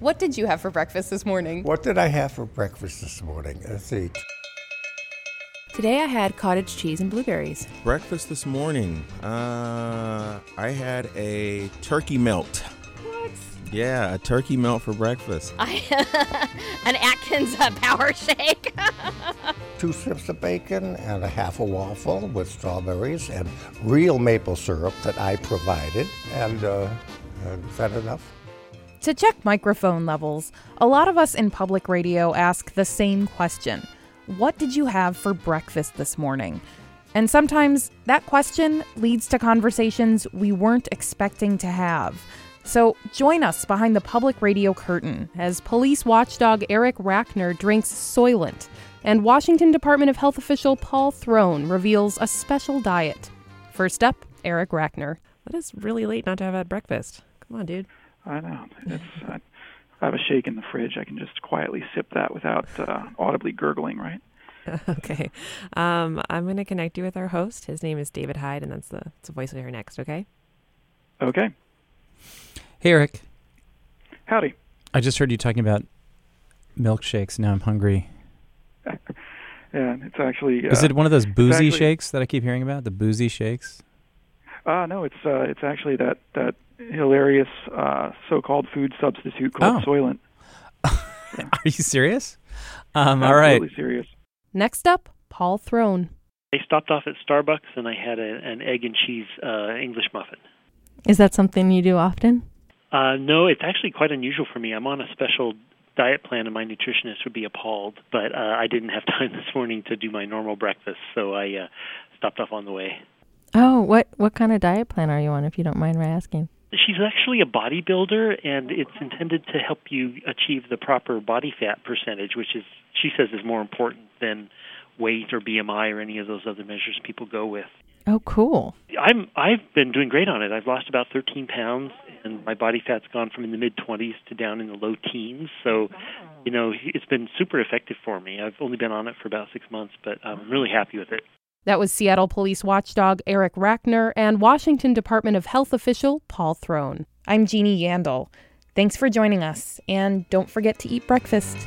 What did you have for breakfast this morning? What did I have for breakfast this morning? Let's see. Today I had cottage cheese and blueberries. Breakfast this morning, uh, I had a turkey melt. What? Yeah, a turkey melt for breakfast. I, an Atkins uh, power shake. Two strips of bacon and a half a waffle with strawberries and real maple syrup that I provided. And uh, is that enough? To check microphone levels, a lot of us in public radio ask the same question What did you have for breakfast this morning? And sometimes that question leads to conversations we weren't expecting to have. So join us behind the public radio curtain as police watchdog Eric Rachner drinks Soylent and Washington Department of Health official Paul Throne reveals a special diet. First up, Eric Rachner. That is really late not to have had breakfast. Come on, dude. I know. It's I, I have a shake in the fridge. I can just quietly sip that without uh, audibly gurgling, right? okay. Um, I'm going to connect you with our host. His name is David Hyde, and that's the, that's the voice we hear next, okay? Okay. Hey, Eric. Howdy. I just heard you talking about milkshakes. Now I'm hungry. yeah, it's actually. Uh, Is it one of those boozy actually, shakes that I keep hearing about? The boozy shakes? Uh, no, it's uh, it's actually that that hilarious uh, so-called food substitute called Oh. Soylent. Are you serious? Um, all Absolutely right. serious. Next up, Paul Throne. I stopped off at Starbucks and I had a, an egg and cheese uh, English muffin. Is that something you do often? Uh, no, it's actually quite unusual for me. I'm on a special diet plan, and my nutritionist would be appalled. But uh, I didn't have time this morning to do my normal breakfast, so I uh, stopped off on the way. Oh, what what kind of diet plan are you on, if you don't mind my asking? She's actually a bodybuilder, and it's intended to help you achieve the proper body fat percentage, which is, she says, is more important than weight or BMI or any of those other measures people go with. Oh, cool. I'm I've been doing great on it. I've lost about 13 pounds, and my body fat's gone from in the mid 20s to down in the low teens. So, you know, it's been super effective for me. I've only been on it for about six months, but I'm really happy with it. That was Seattle Police watchdog Eric Rachner and Washington Department of Health official Paul Throne. I'm Jeannie Yandel. Thanks for joining us, and don't forget to eat breakfast.